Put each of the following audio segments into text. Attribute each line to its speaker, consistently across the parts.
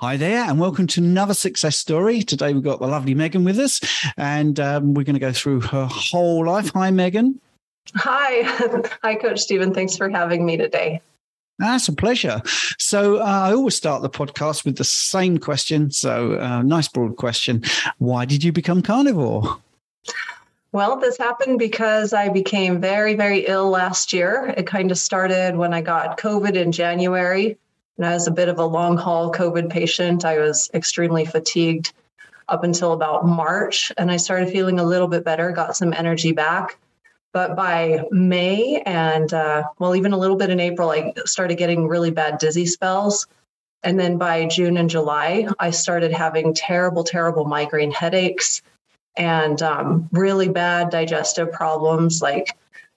Speaker 1: Hi there, and welcome to another success story. Today we've got the lovely Megan with us, and um, we're going to go through her whole life. Hi, Megan.
Speaker 2: Hi. Hi, Coach Stephen. Thanks for having me today.
Speaker 1: That's a pleasure. So, uh, I always start the podcast with the same question. So, uh, nice broad question Why did you become carnivore?
Speaker 2: Well, this happened because I became very, very ill last year. It kind of started when I got COVID in January. And I was a bit of a long haul COVID patient. I was extremely fatigued up until about March, and I started feeling a little bit better, got some energy back. But by May and, uh, well, even a little bit in April, I started getting really bad dizzy spells. And then by June and July, I started having terrible, terrible migraine headaches and um, really bad digestive problems like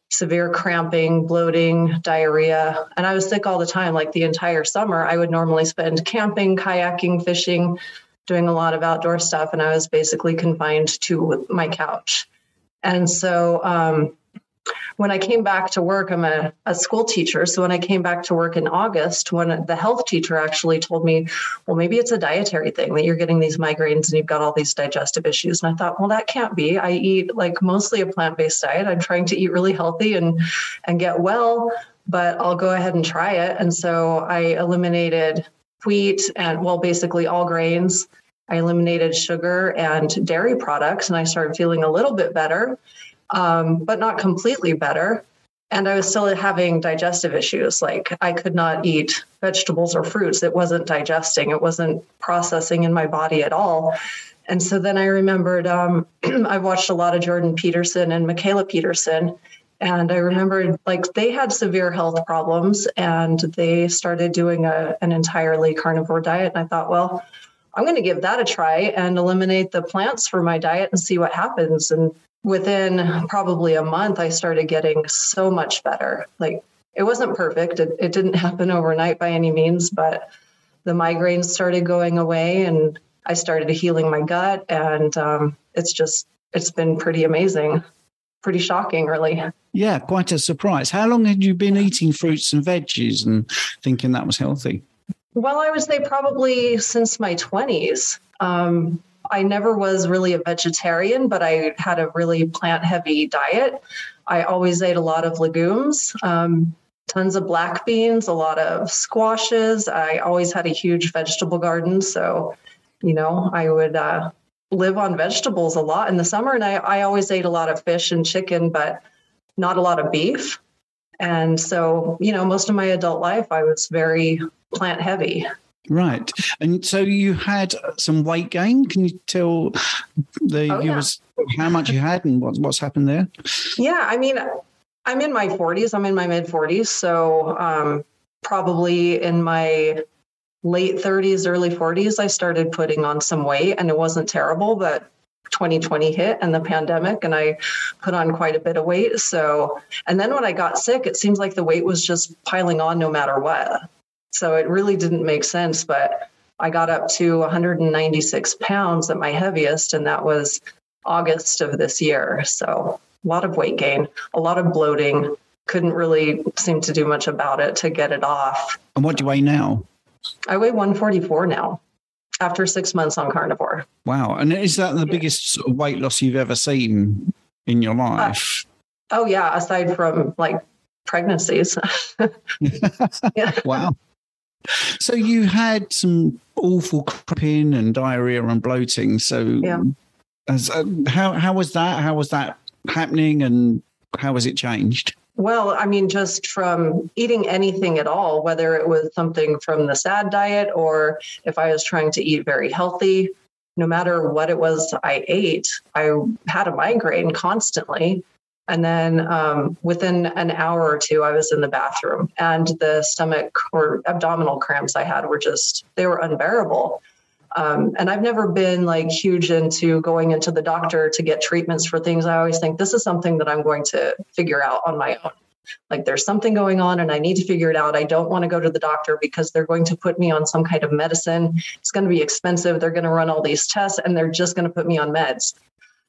Speaker 2: severe cramping, bloating, diarrhea. And I was sick all the time, like the entire summer. I would normally spend camping, kayaking, fishing, doing a lot of outdoor stuff. And I was basically confined to my couch. And so um, when I came back to work, I'm a, a school teacher. So when I came back to work in August, when the health teacher actually told me, well, maybe it's a dietary thing that you're getting these migraines and you've got all these digestive issues. And I thought, well, that can't be. I eat like mostly a plant-based diet. I'm trying to eat really healthy and and get well, but I'll go ahead and try it. And so I eliminated wheat and well, basically all grains. I eliminated sugar and dairy products and I started feeling a little bit better um, but not completely better. And I was still having digestive issues. Like I could not eat vegetables or fruits. It wasn't digesting, it wasn't processing in my body at all. And so then I remembered um, I've watched a lot of Jordan Peterson and Mikhaila Peterson. And I remembered like they had severe health problems and they started doing a, an entirely carnivore diet. And I thought, well, I'm going to give that a try and eliminate the plants from my diet and see what happens. And within probably a month, I started getting so much better. Like it wasn't perfect, it, it didn't happen overnight by any means, but the migraines started going away and I started healing my gut. And um, it's just, it's been pretty amazing, pretty shocking, really.
Speaker 1: Yeah, quite a surprise. How long had you been eating fruits and veggies and thinking that was healthy?
Speaker 2: Well, I would say probably since my 20s. Um, I never was really a vegetarian, but I had a really plant heavy diet. I always ate a lot of legumes, um, tons of black beans, a lot of squashes. I always had a huge vegetable garden. So, you know, I would uh, live on vegetables a lot in the summer. And I, I always ate a lot of fish and chicken, but not a lot of beef. And so, you know, most of my adult life, I was very plant heavy.
Speaker 1: Right. And so you had some weight gain. Can you tell the oh, viewers yeah. how much you had and what, what's happened there?
Speaker 2: Yeah. I mean, I'm in my 40s. I'm in my mid 40s. So um, probably in my late 30s, early 40s, I started putting on some weight and it wasn't terrible, but 2020 hit and the pandemic and I put on quite a bit of weight. So, and then when I got sick, it seems like the weight was just piling on no matter what. So it really didn't make sense. But I got up to 196 pounds at my heaviest, and that was August of this year. So a lot of weight gain, a lot of bloating. Couldn't really seem to do much about it to get it off.
Speaker 1: And what do you weigh now?
Speaker 2: I weigh 144 now after six months on carnivore.
Speaker 1: Wow. And is that the biggest weight loss you've ever seen in your uh, life?
Speaker 2: Uh, oh, yeah. Aside from like pregnancies.
Speaker 1: Wow. So you had some awful cramping and diarrhea and bloating. So yeah. As, uh, how how was that? How was that happening, and how has it changed?
Speaker 2: Well, I mean, just from eating anything at all, whether it was something from the SAD diet or if I was trying to eat very healthy, no matter what it was I ate, I had a migraine constantly. And then um, within an hour or two, I was in the bathroom, and the stomach or abdominal cramps I had were just, they were unbearable. Um, and I've never been like huge into going into the doctor to get treatments for things. I always think this is something that I'm going to figure out on my own. Like there's something going on and I need to figure it out. I don't want to go to the doctor because they're going to put me on some kind of medicine. It's going to be expensive. They're going to run all these tests and they're just going to put me on meds.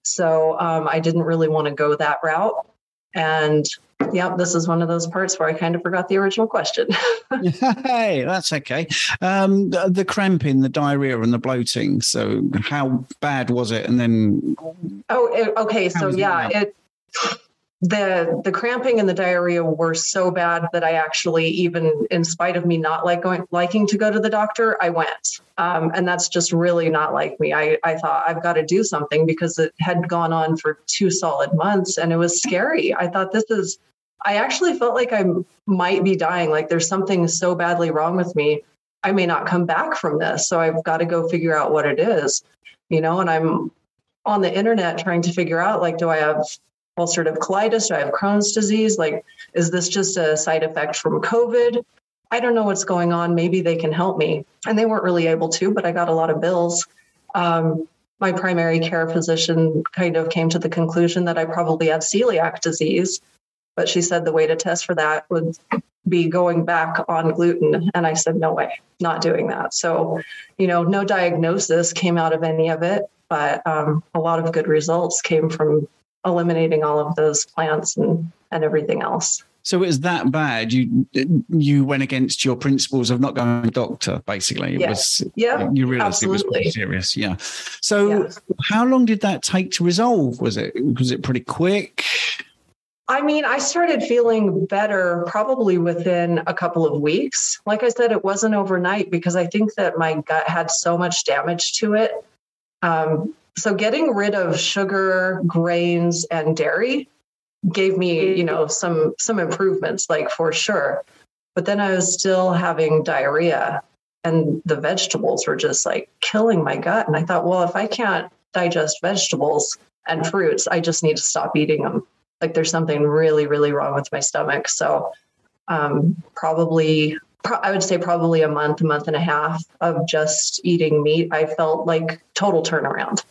Speaker 2: So um, I didn't really want to go that route. And Yep, this is one of those parts where I kind of forgot the original question.
Speaker 1: hey, that's okay. Um, the, the, cramping, the diarrhea, and the bloating. So, how bad was it? And then,
Speaker 2: oh, okay. So yeah, it the the cramping and the diarrhea were so bad that I actually, even in spite of me not like going liking to go to the doctor, I went. Um, and that's just really not like me. I I thought I've got to do something because it had gone on for two solid months and it was scary. I thought this is. I actually felt like I might be dying. Like there's something so badly wrong with me. I may not come back from this. So I've got to go figure out what it is, you know. And I'm on the internet trying to figure out like, do I have ulcerative colitis? Do I have Crohn's disease? Like, is this just a side effect from COVID? I don't know what's going on. Maybe they can help me. And they weren't really able to, but I got a lot of bills. Um, my primary care physician kind of came to the conclusion that I probably have celiac disease, but she said the way to test for that would be going back on gluten. And I said, no way, not doing that. So, you know, no diagnosis came out of any of it, but um, a lot of good results came from eliminating all of those plants and, and everything else.
Speaker 1: So it was that bad. You you went against your principles of not going to doctor. Basically, it was.
Speaker 2: Yeah,
Speaker 1: you realized absolutely. it was serious. Yeah. So how long did that take to resolve? Was it was it pretty quick?
Speaker 2: I mean, I started feeling better probably within a couple of weeks. Like I said, it wasn't overnight because I think that my gut had so much damage to it. Um, so getting rid of sugar, grains, and dairy gave me, you know, some some improvements, like for sure. But then I was still having diarrhea and the vegetables were just like killing my gut. And I thought, well, if I can't digest vegetables and fruits, I just need to stop eating them. Like there's something really, really wrong with my stomach. So um, probably I would say probably a month, a month and a half of just eating meat, I felt like total turnaround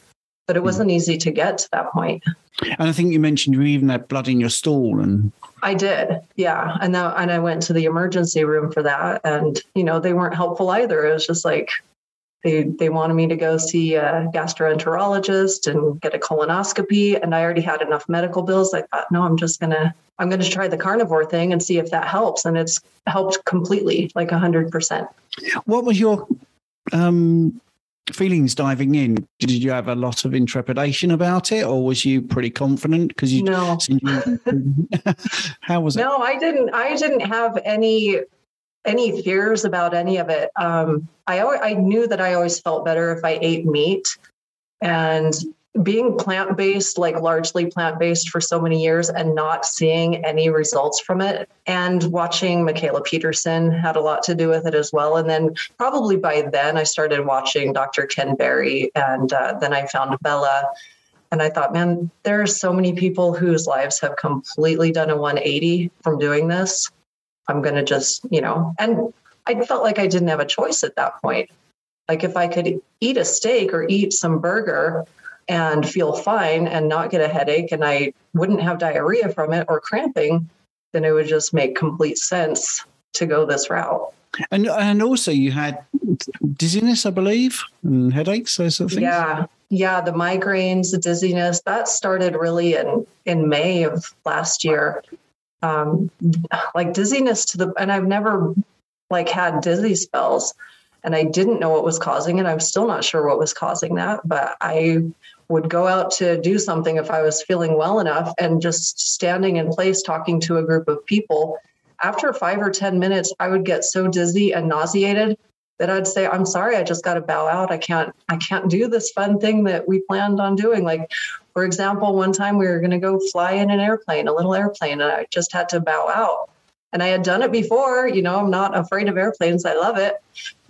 Speaker 2: but it wasn't easy to get to that point.
Speaker 1: And I think you mentioned you even had blood in your stool, and
Speaker 2: I did, yeah. And that, and I went to the emergency room for that, and you know they weren't helpful either. It was just like they they wanted me to go see a gastroenterologist and get a colonoscopy, and I already had enough medical bills. I thought, no, I'm just gonna I'm gonna try the carnivore thing and see if that helps, and it's helped completely, like hundred percent.
Speaker 1: What was your um feelings diving in did you have a lot of intrepidation about it or was you pretty confident? Because you
Speaker 2: no.
Speaker 1: how was it?
Speaker 2: No i didn't i didn't have any any fears about any of it. Um i i knew that i always felt better if i ate meat and being plant based, like largely plant based for so many years and not seeing any results from it. And watching Mikhaila Peterson had a lot to do with it as well. And then probably by then I started watching Dr. Ken Berry and uh, then I found Bella. And I thought, man, there are so many people whose lives have completely done a 180 from doing this. I'm going to just, you know, and I felt like I didn't have a choice at that point. Like if I could eat a steak or eat some burger, and feel fine and not get a headache and I wouldn't have diarrhea from it or cramping, then it would just make complete sense to go this route.
Speaker 1: And and also you had dizziness, I believe, and headaches, those sort of things.
Speaker 2: Yeah. Yeah, the migraines, the dizziness, that started really in in May of last year. Um, like dizziness to the and I've never like had dizzy spells and I didn't know what was causing it. I'm still not sure what was causing that, but I would go out to do something if I was feeling well enough and just standing in place talking to a group of people. After five or 10 minutes, I would get so dizzy and nauseated that I'd say, I'm sorry, I just got to bow out. I can't, I can't do this fun thing that we planned on doing. Like, for example, one time we were going to go fly in an airplane, a little airplane, and I just had to bow out. And I had done it before, you know, I'm not afraid of airplanes. I love it.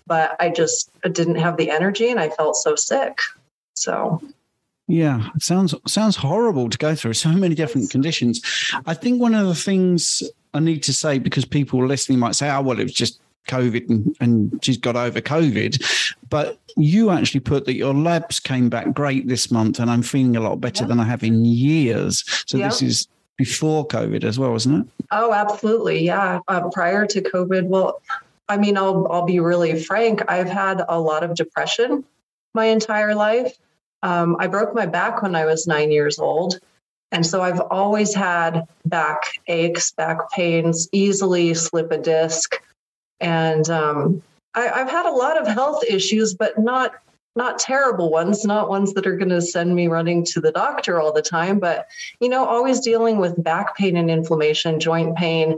Speaker 2: But I just didn't have the energy and I felt so sick. So
Speaker 1: yeah, it sounds sounds horrible to go through so many different conditions. I think one of the things I need to say because people listening might say, "Oh, well, it was just COVID and, and she's got over COVID," but you actually put that your labs came back great this month, and I'm feeling a lot better than I have in years. So this is before COVID as well, isn't it?
Speaker 2: Oh, absolutely. Yeah. Uh, prior to COVID, well, I mean, I'll I'll be really frank. I've had a lot of depression my entire life. Um, I broke my back when I was nine years old. And so I've always had back aches, back pains, easily slip a disc. And um, I, have had a lot of health issues, but not not terrible ones, not ones that are going to send me running to the doctor all the time, but you know, always dealing with back pain and inflammation, joint pain,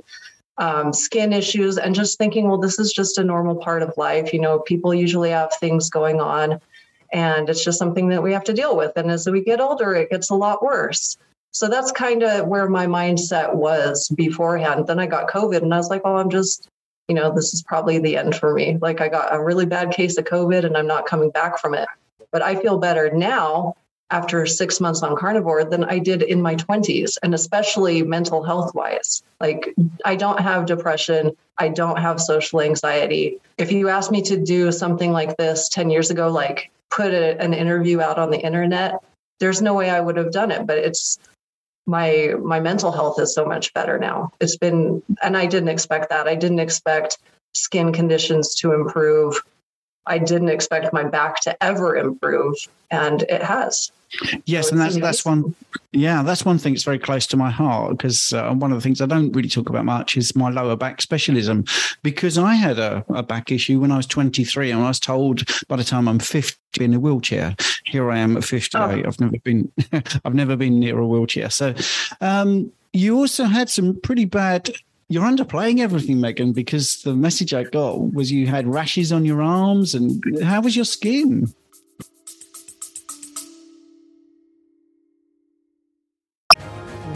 Speaker 2: um, skin issues, and just thinking, well, this is just a normal part of life. You know, people usually have things going on, and it's just something that we have to deal with. And as we get older, it gets a lot worse. So that's kind of where my mindset was beforehand. Then I got COVID, and I was like, well, I'm just you know, this is probably the end for me. Like I got a really bad case of COVID and I'm not coming back from it. But I feel better now after six months on carnivore than I did in my 20s, and especially mental health wise. Like, I don't have depression. I don't have social anxiety. If you asked me to do something like this 10 years ago, like put a, an interview out on the internet, there's no way I would have done it. But it's my my mental health is so much better now. It's been and I didn't expect that. I didn't expect skin conditions to improve. I didn't expect my back to ever improve and it has.
Speaker 1: Yes, so and that's that's one. Yeah, that's one thing that's very close to my heart because uh, one of the things I don't really talk about much is my lower back specialism because I had a, a back issue when I was 23 and I was told by the time I'm 50 in a wheelchair. Here I am at 58. Oh. I've never been I've never been near a wheelchair. So um, you also had some pretty bad you're underplaying everything, Megan, because the message I got was you had rashes on your arms and how was your skin?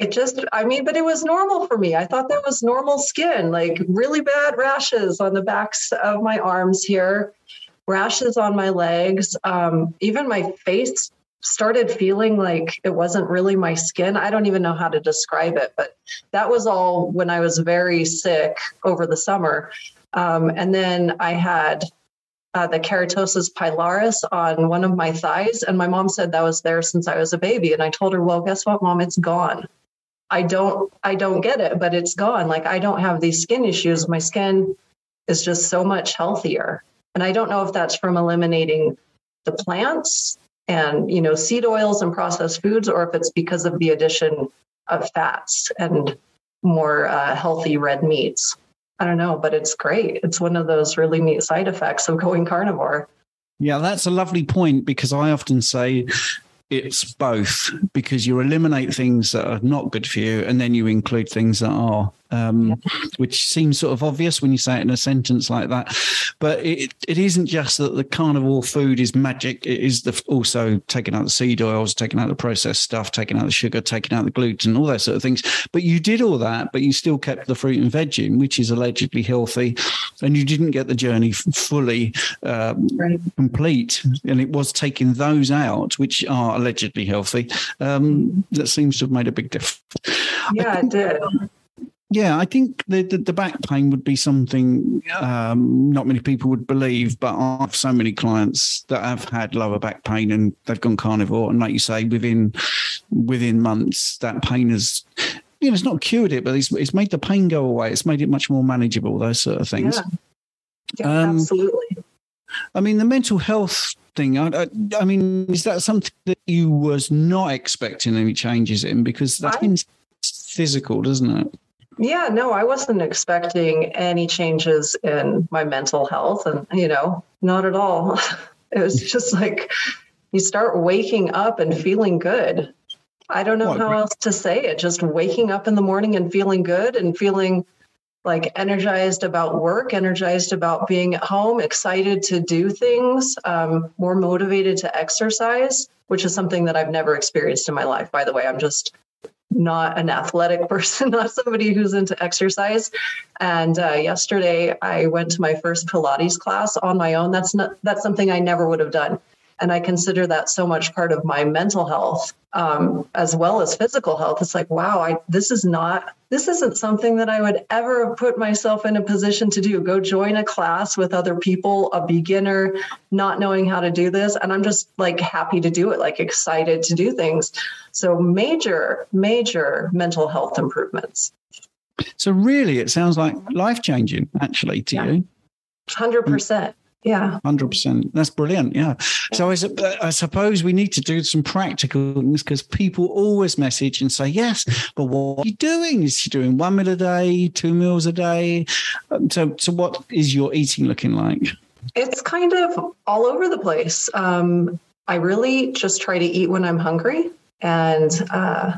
Speaker 2: It just i mean but it was normal for me. I thought that was normal skin like really bad rashes on the backs of my arms here rashes on my legs. Um, even my face started feeling like it wasn't really my skin. I don't even know how to describe it but that was all when i was very sick over the summer. Um, and then i had uh, the keratosis pilaris on one of my thighs and my mom said that was there since i was a baby and i told her well guess what mom? It's gone I don't I don't get it, but it's gone. Like I don't have these skin issues. My skin is just so much healthier. And I don't know if that's from eliminating the plants and you know seed oils and processed foods or if it's because of the addition of fats and more uh, healthy red meats. I don't know, but it's great. It's one of those really neat side effects of going carnivore.
Speaker 1: Yeah, that's a lovely point because I often say it's both because you eliminate things that are not good for you and then you include things that are um, which seems sort of obvious when you say it in a sentence like that. But it, it isn't just that the carnivore food is magic. It is the, also taking out the seed oils, taking out the processed stuff, taking out the sugar, taking out the gluten, all those sort of things. But you did all that, but you still kept the fruit and veg in, which is allegedly healthy. And you didn't get the journey fully um, right. complete. And it was taking those out, which are allegedly healthy, um, that seems to have made a big difference.
Speaker 2: Yeah, it did.
Speaker 1: Yeah, I think the, the, the back pain would be something um, not many people would believe, but I have so many clients that have had lower back pain and they've gone carnivore, and like you say, within within months, that pain has you know it's not cured it, but it's, it's made the pain go away. It's made it much more manageable. Those sort of things.
Speaker 2: Yeah, yeah um, absolutely.
Speaker 1: I mean, the mental health thing. I, I, I, mean, is that something that you was not expecting any changes in? Because that's I, physical, doesn't it?
Speaker 2: Yeah, no, I wasn't expecting any changes in my mental health. And, you know, not at all. It was just like you start waking up and feeling good. I don't know how else to say it. Just waking up in the morning and feeling good and feeling like energized about work, energized about being at home, excited to do things, um, more motivated to exercise, which is something that I've never experienced in my life. By the way, I'm just not an athletic person, not somebody who's into exercise. And uh, yesterday, I went to my first Pilates class on my own. That's not that's something I never would have done and I consider that so much part of my mental health um, as well as physical health. It's like, wow, I this is not this isn't something that I would ever have put myself in a position to do. Go join a class with other people, a beginner, not knowing how to do this, and I'm just like happy to do it, like excited to do things. So major, major mental health improvements.
Speaker 1: So really, it sounds like life changing, actually, to yeah. you.
Speaker 2: Hundred percent. Yeah.
Speaker 1: 100%. That's brilliant. Yeah. So I, I, suppose we need to do some practical things because people always message and say, yes, but what are you doing? Is she doing one meal a day, two meals a day? Um, so, so what is your eating looking like?
Speaker 2: It's kind of all over the place. Um, I really just try to eat when I'm hungry. And uh,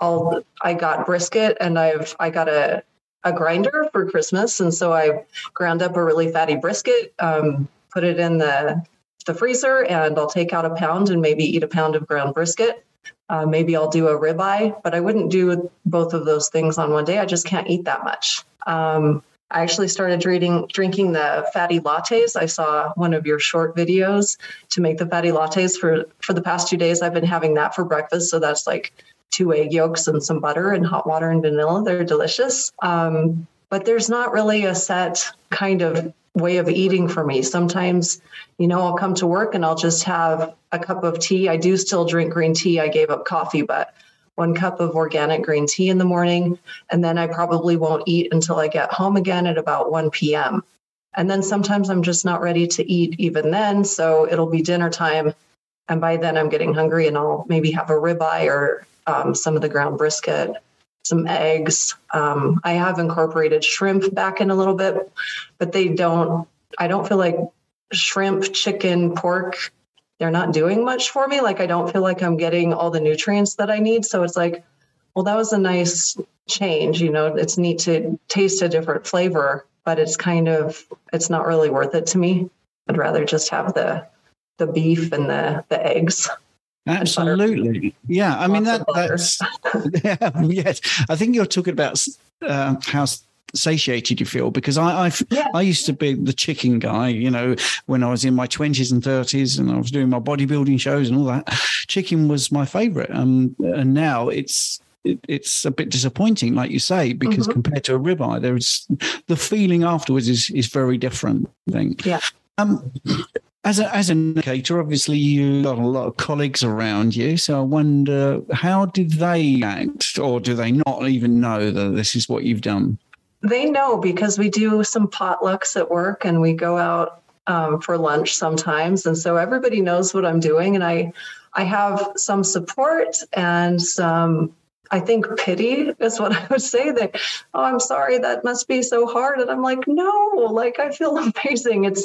Speaker 2: I'll, I got brisket and I've, I got a, a grinder for Christmas, and so I ground up a really fatty brisket, um, put it in the the freezer, and I'll take out a pound and maybe eat a pound of ground brisket. Uh, maybe I'll do a ribeye, but I wouldn't do both of those things on one day. I just can't eat that much. Um, I actually started drinking drinking the fatty lattes. I saw one of your short videos to make the fatty lattes for for the past two days. I've been having that for breakfast, so that's like two egg yolks and some butter and hot water and vanilla. They're delicious. Um, but there's not really a set kind of way of eating for me. Sometimes, you know, I'll come to work and I'll just have a cup of tea. I do still drink green tea. I gave up coffee, but one cup of organic green tea in the morning. And then I probably won't eat until I get home again at about 1 p.m. And then sometimes I'm just not ready to eat even then. So it'll be dinner time. And by then I'm getting hungry and I'll maybe have a ribeye or um, some of the ground brisket, some eggs. Um, I have incorporated shrimp back in a little bit, but they don't, I don't feel like shrimp, chicken, pork, they're not doing much for me. Like I don't feel like I'm getting all the nutrients that I need. So it's like, well, that was a nice change. You know, it's neat to taste a different flavor, but it's kind of, it's not really worth it to me. I'd rather just have the the beef and the the eggs.
Speaker 1: Absolutely. Yeah. I mean, that, that's, yeah, yes. I think you're talking about uh, how satiated you feel because I I, yeah. I used to be the chicken guy, you know, when I was in my 20s and 30s and I was doing my bodybuilding shows and all that. Chicken was my favorite. Um, and now it's it, it's a bit disappointing, like you say, because mm-hmm. compared to a ribeye, there's the feeling afterwards is is very different. I think.
Speaker 2: Yeah.
Speaker 1: Um, as, a, as an educator, obviously you got a lot of colleagues around you. So I wonder, how did they act, or do they not even know that this is what you've done?
Speaker 2: They know because we do some potlucks at work and we go out um, for lunch sometimes, and so everybody knows what I'm doing. And I, I have some support and some I think pity is what I would say that, oh, I'm sorry, that must be so hard. And I'm like, no, like I feel amazing. It's,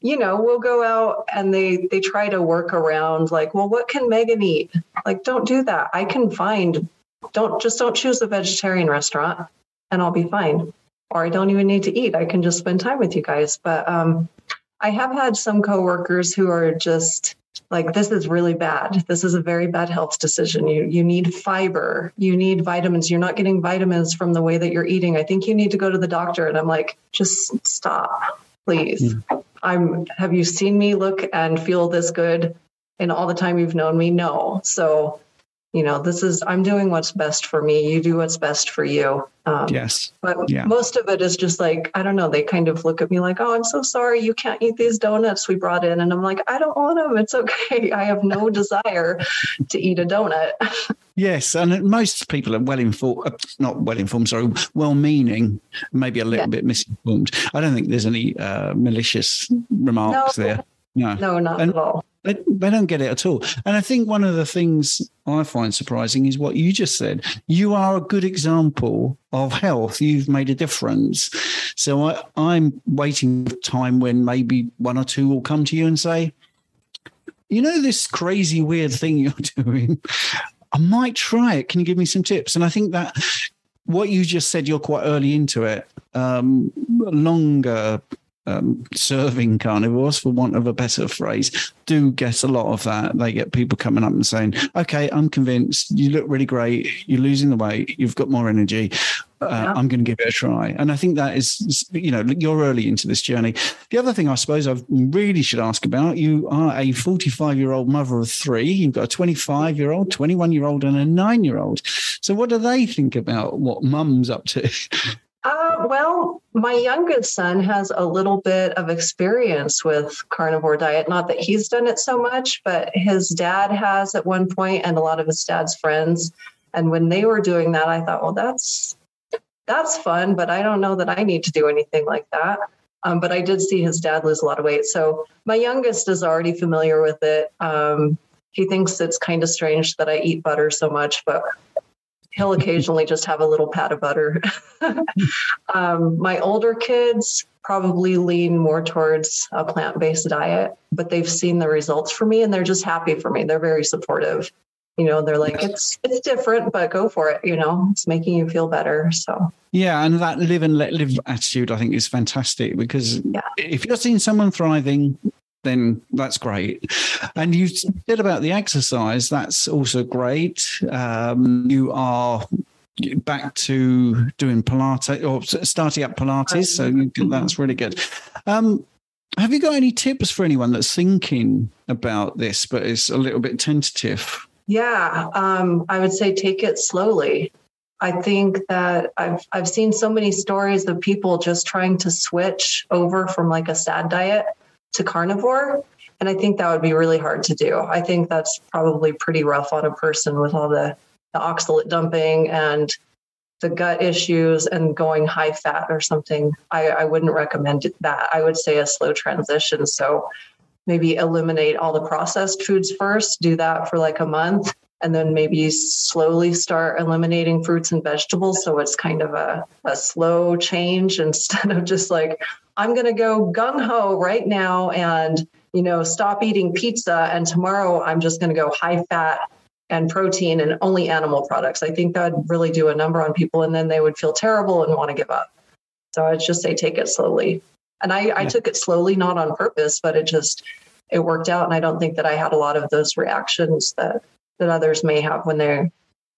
Speaker 2: you know, we'll go out and they they try to work around like, well, what can Megan eat? Like, don't do that. I can find, don't just don't choose a vegetarian restaurant and I'll be fine. Or I don't even need to eat. I can just spend time with you guys. But um I have had some coworkers who are just like this is really bad. This is a very bad health decision. You you need fiber. You need vitamins. You're not getting vitamins from the way that you're eating. I think you need to go to the doctor. And i'm like just stop please. Mm. i'm have you seen me look and feel this good in all the time you've known me? No. So you know this is i'm doing what's best for me. You do what's best for you.
Speaker 1: Um, yes.
Speaker 2: but yeah. most of it is just like i don't know they kind of look at me like oh i'm so sorry you can't eat these donuts we brought in. And i'm like i don't want them it's okay. I have no desire to eat a donut.
Speaker 1: Yes and most people are well informed uh, not well informed sorry well meaning maybe a little yeah. bit misinformed. I don't think there's any uh, malicious remarks no. there
Speaker 2: no no not and, at all
Speaker 1: they, they don't get it at all. And I think one of the things I find surprising is what you just said. You are a good example of health. You've made a difference. So I, I'm waiting for time when maybe one or two will come to you and say, you know, this crazy, weird thing you're doing. I might try it. Can you give me some tips? And I think that what you just said, you're quite early into it. Um, longer um, serving carnivores, for want of a better phrase, do get a lot of that. They get people coming up and saying, "Okay, I'm convinced. You look really great. You're losing the weight. You've got more energy. Uh, yeah. I'm going to give it a try." And I think that is, you know, you're early into this journey. The other thing I suppose I really should ask about: you are a 45 year old mother of three. You've got a 25 year old, 21 year old, and a nine year old. So, what do they think about what mum's up to?
Speaker 2: Uh, well, my youngest son has a little bit of experience with carnivore diet. Not that he's done it so much, but his dad has at one point, and a lot of his dad's friends. And when they were doing that, I thought, well, that's that's fun, but I don't know that I need to do anything like that. Um, but I did see his dad lose a lot of weight. So my youngest is already familiar with it. Um, he thinks it's kind of strange that I eat butter so much, but he'll occasionally just have a little pat of butter. um, my older kids probably lean more towards a plant based diet, but they've seen the results for me and they're just happy for me. They're very supportive. You know, they're like, it's it's different, but go for it. You know, it's making you feel better. So
Speaker 1: yeah, and that live and let live attitude, I think, is fantastic because yeah. if you're seeing someone thriving, then that's great. And you said about the exercise, that's also great. Um, you are back to doing Pilates or starting up Pilates. So that's really good. Um, have you got any tips for anyone that's thinking about this but is a little bit tentative?
Speaker 2: Yeah, um, I would say take it slowly. I think that I've I've seen so many stories of people just trying to switch over from like a sad diet to carnivore. And I think that would be really hard to do. I think that's probably pretty rough on a person with all the, the oxalate dumping and the gut issues and going high fat or something. I, I wouldn't recommend that. I would say a slow transition. So maybe eliminate all the processed foods first, do that for like a month, and then maybe slowly start eliminating fruits and vegetables. So it's kind of a, a slow change instead of just like, I'm going to go gung ho right now and, you know, stop eating pizza. And tomorrow I'm just going to go high fat and protein and only animal products. I think that would really do a number on people. And then they would feel terrible and want to give up. So I'd just say take it slowly. And I, yeah. I took it slowly, not on purpose, but it just, it worked out. And I don't think that I had a lot of those reactions that, that others may have when they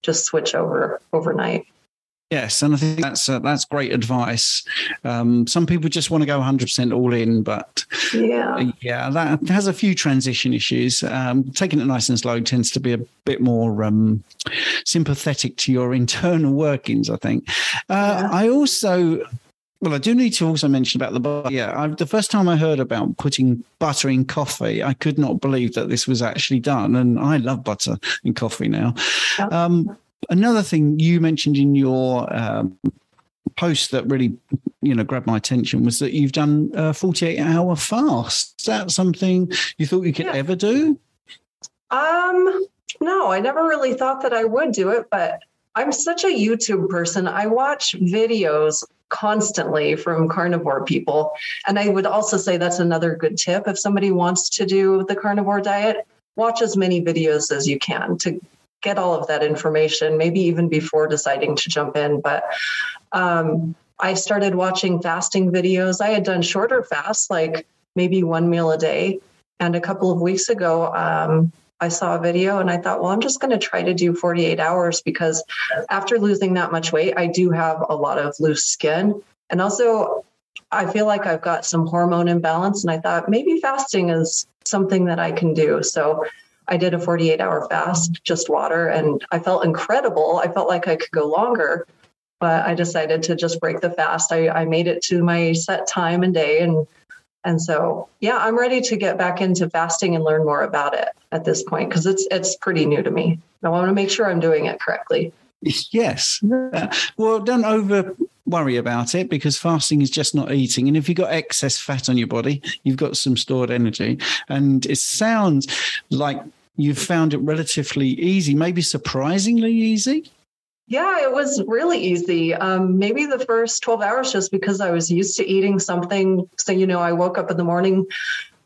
Speaker 2: just switch over overnight.
Speaker 1: Yes, and I think that's uh, that's great advice. Um, some people just want to go 100% all in, but
Speaker 2: yeah,
Speaker 1: yeah, that has a few transition issues. Um, taking it nice and slow tends to be a bit more um, sympathetic to your internal workings. I think. Uh, yeah. I also well, I do need to also mention about the butter. Yeah, I, the first time I heard about putting butter in coffee, I could not believe that this was actually done. And I love butter in coffee now. Um, another thing you mentioned in your um, post that really you know grabbed my attention was that you've done a 48 hour fast. Is that something you thought you could yeah. ever do?
Speaker 2: Um no i never really thought that i would do it but i'm such a youtube person. I watch videos constantly from carnivore people. And i would also say that's another good tip. If somebody wants to do the carnivore diet watch as many videos as you can to get all of that information, maybe even before deciding to jump in. But um, I started watching fasting videos. I had done shorter fasts, like maybe one meal a day. And a couple of weeks ago, um, I saw a video and I thought, well, I'm just going to try to do 48 hours because after losing that much weight, I do have a lot of loose skin. And also, I feel like I've got some hormone imbalance. And I thought maybe fasting is something that I can do. So I did a 48 hour fast, just water, and I felt incredible. I felt like I could go longer, but I decided to just break the fast. I, I made it to my set time and day. And, and so, yeah, I'm ready to get back into fasting and learn more about it at this point because it's, it's pretty new to me. I want to make sure I'm doing it correctly.
Speaker 1: Yes. Uh, well, don't over worry about it because fasting is just not eating. And if you've got excess fat on your body, you've got some stored energy. And it sounds like you've found it relatively easy, maybe surprisingly easy.
Speaker 2: Yeah, it was really easy. Um, maybe the first 12 hours, just because I was used to eating something. So, you know, I woke up in the morning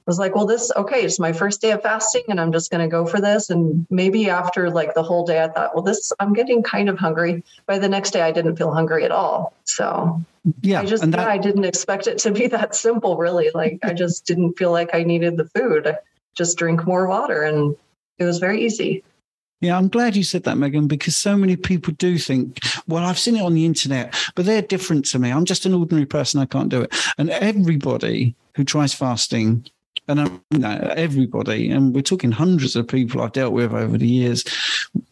Speaker 2: was like, well, this, okay, it's my first day of fasting and I'm just going to go for this. And maybe after like the whole day, I thought, well, this, I'm getting kind of hungry. By the next day, I didn't feel hungry at all. So yeah, I just, that- yeah, I didn't expect it to be that simple, really. Like, I just didn't feel like I needed the food. Just drink more water. And it was very easy.
Speaker 1: Yeah, I'm glad you said that, Megan, because so many people do think, well, I've seen it on the internet, but they're different to me. I'm just an ordinary person. I can't do it. And everybody who tries fasting and um, you know, everybody, and we're talking hundreds of people I've dealt with over the years,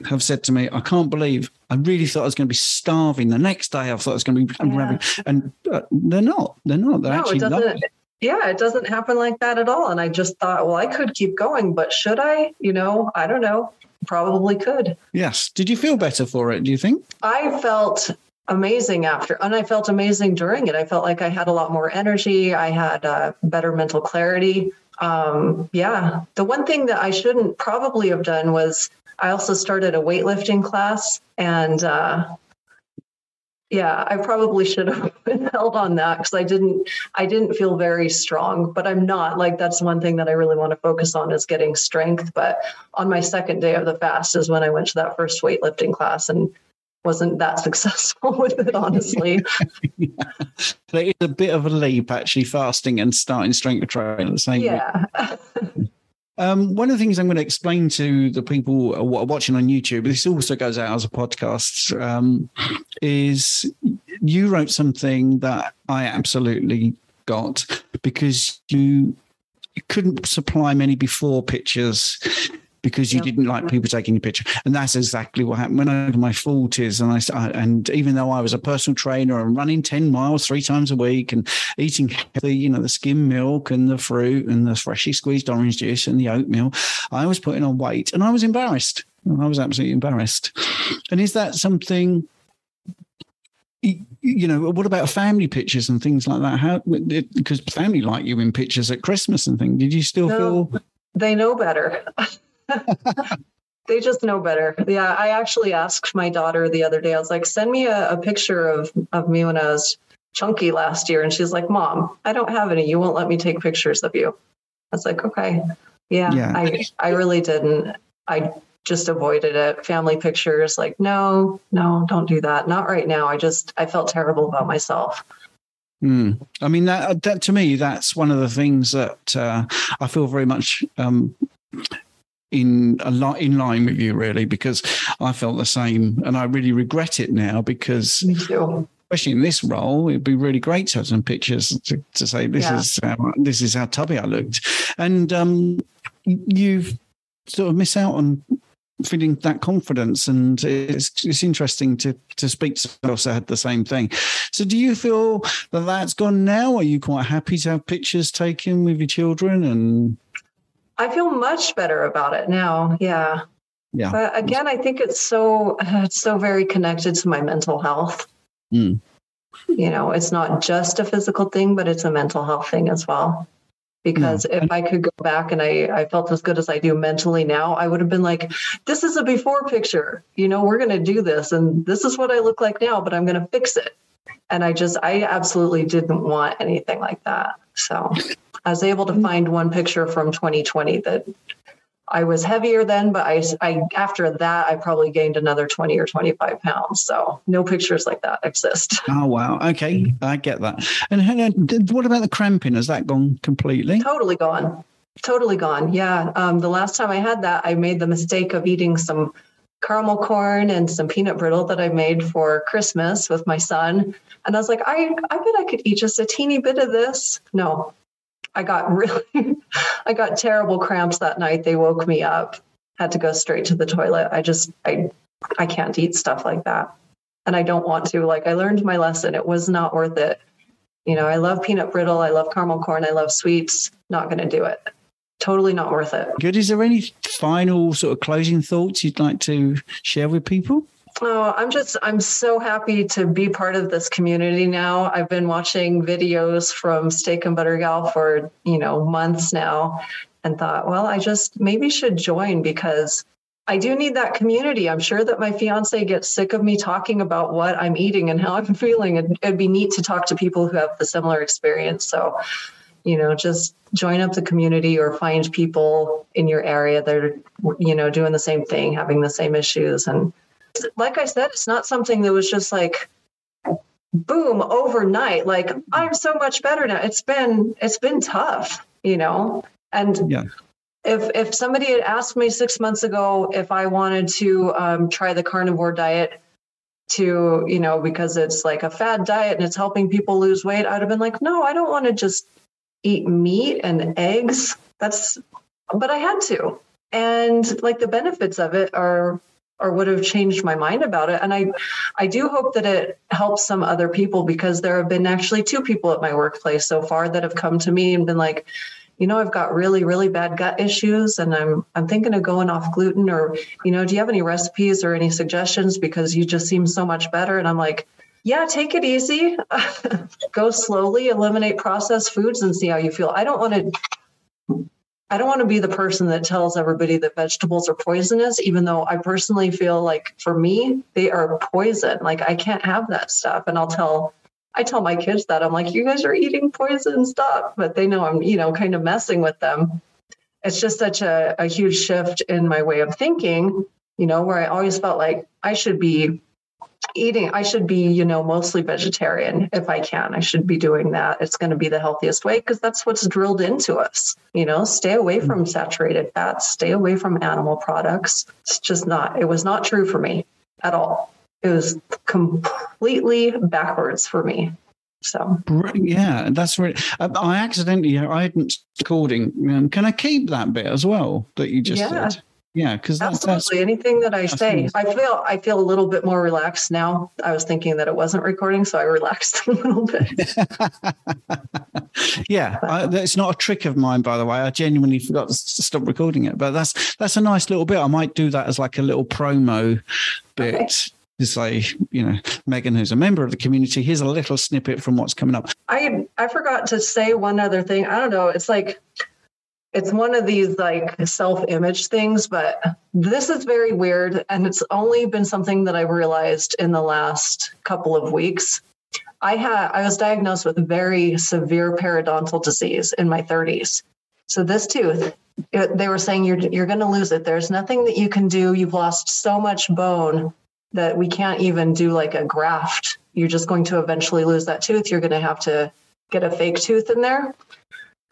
Speaker 1: have said to me, "I can't believe I really thought I was going to be starving. The next day, I thought I was going to be yeah. and uh, they're not. They're not. They're no, actually not.
Speaker 2: Yeah, it doesn't happen like that at all. And I just thought, well, I could keep going, but should I? You know, I don't know. Probably could.
Speaker 1: Yes. Did you feel better for it? Do you think?
Speaker 2: I felt amazing after and i felt amazing during it i felt like i had a lot more energy i had uh, better mental clarity um, yeah, the one thing that I shouldn't probably have done was I also started a weightlifting class, and uh, yeah, I probably should have held on that because I didn't I didn't feel very strong, but I'm not like that's one thing that I really want to focus on is getting strength. But on my second day of the fast is when I went to that first weightlifting class and wasn't that successful with it, honestly. yeah.
Speaker 1: It is a bit of a leap actually fasting and starting strength training at the same
Speaker 2: yeah.
Speaker 1: Um, one of the things I'm going to explain to the people watching on YouTube, this also goes out as a podcast, um, is you wrote something that I absolutely got because you, you couldn't supply many before pictures because you yeah. didn't like people taking your picture. And that's exactly what happened when I was in my forties. And I and even though I was a personal trainer and running ten miles three times a week and eating healthy, you know, the skim milk and the fruit and the freshly squeezed orange juice and the oatmeal, I was putting on weight and I was embarrassed. I was absolutely embarrassed. And is that something? you know, what about family pictures and things like that? How because family like you in pictures at Christmas and things. Did you still no, feel
Speaker 2: they know better? they just know better. Yeah, I actually asked my daughter the other day. I was like, "Send me a, a picture of of me when I was chunky last year," and she's like, "Mom, I don't have any. You won't let me take pictures of you." I was like, "Okay, yeah." yeah. I I really didn't. I just avoided it. Family pictures, like, no, no, don't do that. Not right now. I just I felt terrible about myself.
Speaker 1: Mm. I mean, that, that to me, that's one of the things that uh, I feel very much um, in a lot in line with you really because I felt the same and I really regret it now because especially in this role it'd be really great to have some pictures to, to say this yeah. is how, this is how tubby I looked. And um, you've sort of miss out on feeling that confidence and it's it's interesting to to speak to someone else that had the same thing. So do you feel that that's gone now? Are you quite happy to have pictures taken with your children and
Speaker 2: I feel much better about it now. Yeah.
Speaker 1: Yeah.
Speaker 2: But again, I think it's so it's so very connected to my mental health. Mm. You know, it's not just a physical thing, but it's a mental health thing as well. Because yeah. if I could go back and I, I felt as good as I do mentally now, I would have been like, this is a before picture. You know, we're going to do this and this is what I look like now, but I'm going to fix it. And I just, I absolutely didn't want anything like that. So I was able to find one picture from 2020 that I was heavier then, but I, I after that I probably gained another 20 or 25 pounds. So no pictures like that exist.
Speaker 1: Oh wow. Okay, I get that. And what about the cramping? Has that gone completely?
Speaker 2: Totally gone. Totally gone. Yeah. Um, the last time I had that, I made the mistake of eating some caramel corn and some peanut brittle that I made for Christmas with my son. And I was like, I, I bet I could eat just a teeny bit of this. No, I got really, I got terrible cramps that night. They woke me up, had to go straight to the toilet. I just, I, I can't eat stuff like that. And I don't want to. Like, I learned my lesson. It was not worth it. You know, I love peanut brittle. I love caramel corn. I love sweets. Not going to do it. Totally not worth it.
Speaker 1: Good. Is there any final sort of closing thoughts you'd like to share with people?
Speaker 2: Oh, I'm just, I'm so happy to be part of this community now. I've been watching videos from Steak and Butter Gal for, you know, months now and thought, well, I just maybe should join because I do need that community. I'm sure that my fiance gets sick of me talking about what I'm eating and how I'm feeling. And it'd be neat to talk to people who have the similar experience. So, you know, just join up the community or find people in your area that are, you know, doing the same thing, having the same issues. And like I said, it's not something that was just like, boom overnight. Like i'm so much better now. It's been it's been tough you know? And yeah. if if somebody had asked me six months ago if I wanted to um, try the carnivore diet to you know because it's like a fad diet and it's helping people lose weight, I'd have been like, no, I don't want to just eat meat and eggs. That's but I had to, and like the benefits of it are or would have changed my mind about it and i i do hope that it helps some other people because there have been actually two people at my workplace so far that have come to me and been like you know, I've got really, really bad gut issues and I'm I'm thinking of going off gluten or, you know, do you have any recipes or any suggestions because you just seem so much better? And I'm like, yeah, take it easy. Go slowly, eliminate processed foods and see how you feel. I don't want to I don't want to be the person that tells everybody that vegetables are poisonous, even though I personally feel like for me, they are poison. Like I can't have that stuff. And I'll tell I tell my kids that I'm like, you guys are eating poison stuff, but they know I'm, you know, kind of messing with them. It's just such a, a huge shift in my way of thinking, you know, where I always felt like I should be eating, I should be, you know, mostly vegetarian if I can. I should be doing that. It's going to be the healthiest way because that's what's drilled into us, you know, stay away from saturated fats, stay away from animal products. It's just not, it was not true for me at all it was completely backwards for me. So
Speaker 1: yeah, that's right. I accidentally I hadn't recording. Um, can I keep that bit as well that you just yeah. said? Yeah, because
Speaker 2: absolutely anything that I say, I feel I feel a little bit more relaxed now. I was thinking that it wasn't recording, so I relaxed a little bit.
Speaker 1: yeah, I, it's not a trick of mine, by the way. I genuinely forgot to stop recording it, but that's that's a nice little bit. I might do that as like a little promo bit. Okay to say, you know, Megan, who's a member of the community, here's a little snippet from what's coming up.
Speaker 2: I I forgot to say one other thing. I don't know. It's like it's one of these like self-image things, but this is very weird, and it's only been something that I've realized in the last couple of weeks. I had I was diagnosed with very severe periodontal disease in my 30s. So this tooth, it, they were saying you're you're going to lose it. There's nothing that you can do. You've lost so much bone that we can't even do like a graft. You're just going to eventually lose that tooth. You're going to have to get a fake tooth in there.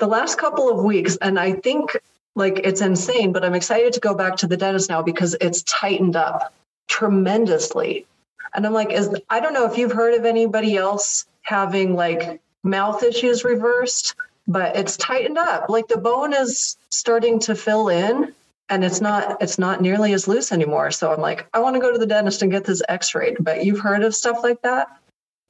Speaker 2: The last couple of weeks, and I think like it's insane, but I'm excited to go back to the dentist now because it's tightened up tremendously. And I'm like, is I don't know if you've heard of anybody else having like mouth issues reversed, but it's tightened up. Like the bone is starting to fill in and it's not it's not nearly as loose anymore so i'm like i want to go to the dentist and get this x-rayed but you've heard of stuff like that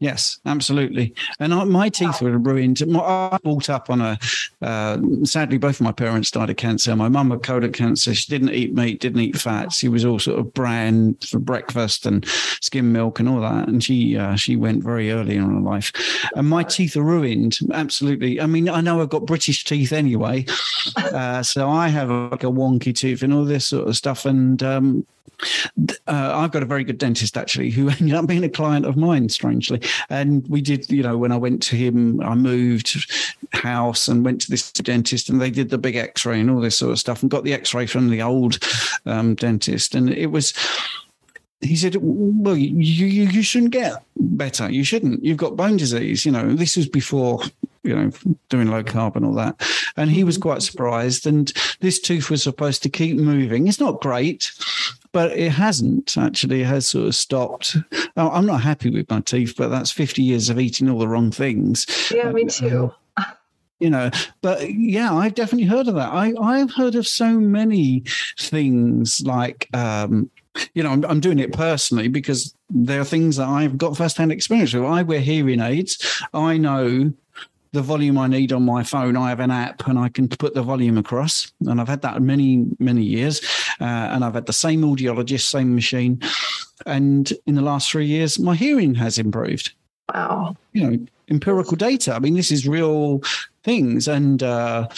Speaker 1: Yes, absolutely. And I, my teeth were ruined. I brought up on a. Uh, sadly, both of my parents died of cancer. My mum had colon cancer. She didn't eat meat, didn't eat fat. She was all sort of bran for breakfast and skim milk and all that. And she uh, she went very early in her life. And my teeth are ruined. Absolutely. I mean, I know I've got British teeth anyway, uh, so I have like a wonky tooth and all this sort of stuff. And um, uh, I've got a very good dentist actually who ended up being a client of mine, strangely. And we did, you know, when I went to him, I moved house and went to this dentist, and they did the big X-ray and all this sort of stuff, and got the X-ray from the old um, dentist, and it was he said, "Well, you, you you shouldn't get better. You shouldn't. You've got bone disease. You know, this was before you know doing low carb and all that." And he was quite surprised. And this tooth was supposed to keep moving. It's not great, but it hasn't actually. It has sort of stopped. I'm not happy with my teeth, but that's 50 years of eating all the wrong things.
Speaker 2: Yeah, me too.
Speaker 1: Uh, you know, but yeah, I've definitely heard of that. I, I've heard of so many things like, um, you know, I'm, I'm doing it personally because there are things that I've got firsthand experience with. I wear hearing aids. I know the volume I need on my phone. I have an app and I can put the volume across. And I've had that many, many years. Uh, and I've had the same audiologist, same machine. And in the last three years, my hearing has improved.
Speaker 2: Wow.
Speaker 1: You know, empirical data. I mean, this is real things. And, uh,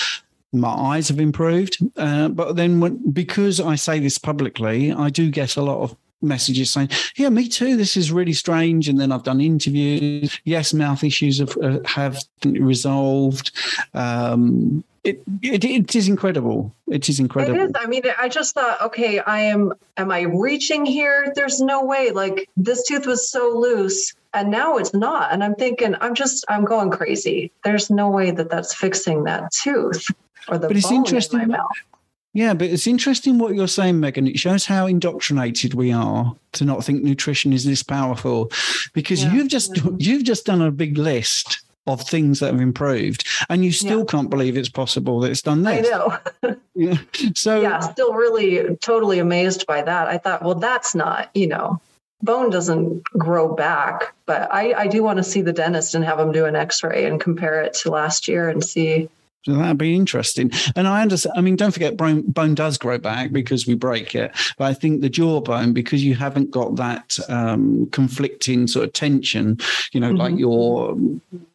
Speaker 1: my eyes have improved, uh, but then when, because I say this publicly, I do get a lot of messages saying, "Yeah, me too. This is really strange." And then I've done interviews. Yes, mouth issues have uh, have resolved. Um, it, it it is incredible. It is incredible. It is.
Speaker 2: I mean, I just thought, okay, I am. Am I reaching here? There's no way. Like this tooth was so loose, and now it's not. And I'm thinking, I'm just, I'm going crazy. There's no way that that's fixing that tooth or the. But it's interesting. In my mouth.
Speaker 1: Yeah, but it's interesting what you're saying, Megan. It shows how indoctrinated we are to not think nutrition is this powerful, because yeah. you've just mm-hmm. you've just done a big list of things that have improved, and you still yeah. can't believe it's possible that it's done this.
Speaker 2: I know.
Speaker 1: yeah. So
Speaker 2: yeah, still really totally amazed by that. I thought, well, that's not you know bone doesn't grow back, but I, I do want to see the dentist and have him do an X-ray and compare it to last year and see
Speaker 1: so that'd be interesting. And I understand. I mean, don't forget, bone, bone does grow back because we break it. But I think the jawbone, because you haven't got that um, conflicting sort of tension, you know, mm-hmm. like your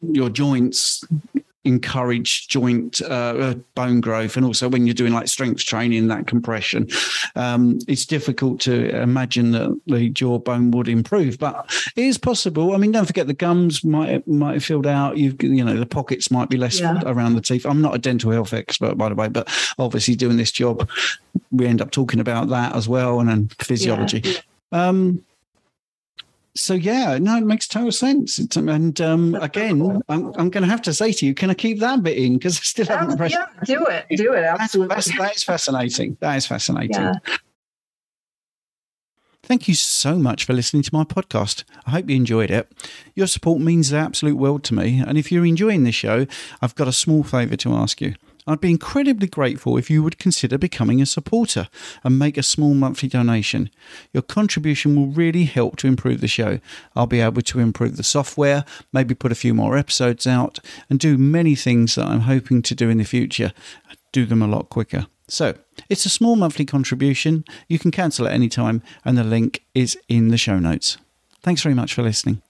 Speaker 1: your joints encourage joint uh, bone growth. And also when you're doing like strength training that compression um, it's difficult to imagine that the jawbone would improve but it is possible. I mean don't forget the gums might might have filled out. You've you know the pockets might be less yeah. around the teeth. I'm not a dental health expert by the way but obviously doing this job we end up talking about that as well and then physiology. Yeah. Um, so yeah, no, it makes total sense. It's, and um, again. I'm, I'm going to have to say to you, can I keep that bit in because I still haven't pressed.
Speaker 2: Yeah, do it, do it. Absolutely,
Speaker 1: that's, that's, that is fascinating. That is fascinating. Yeah. Thank you so much for listening to my podcast. I hope you enjoyed it. Your support means the absolute world to me. And if you're enjoying the show, I've got a small favour to ask you. I'd be incredibly grateful if you would consider becoming a supporter and make a small monthly donation. Your contribution will really help to improve the show. I'll be able to improve the software, maybe put a few more episodes out, and do many things that I'm hoping to do in the future. Do them a lot quicker. So, it's a small monthly contribution. You can cancel at any time, and the link is in the show notes. Thanks very much for listening.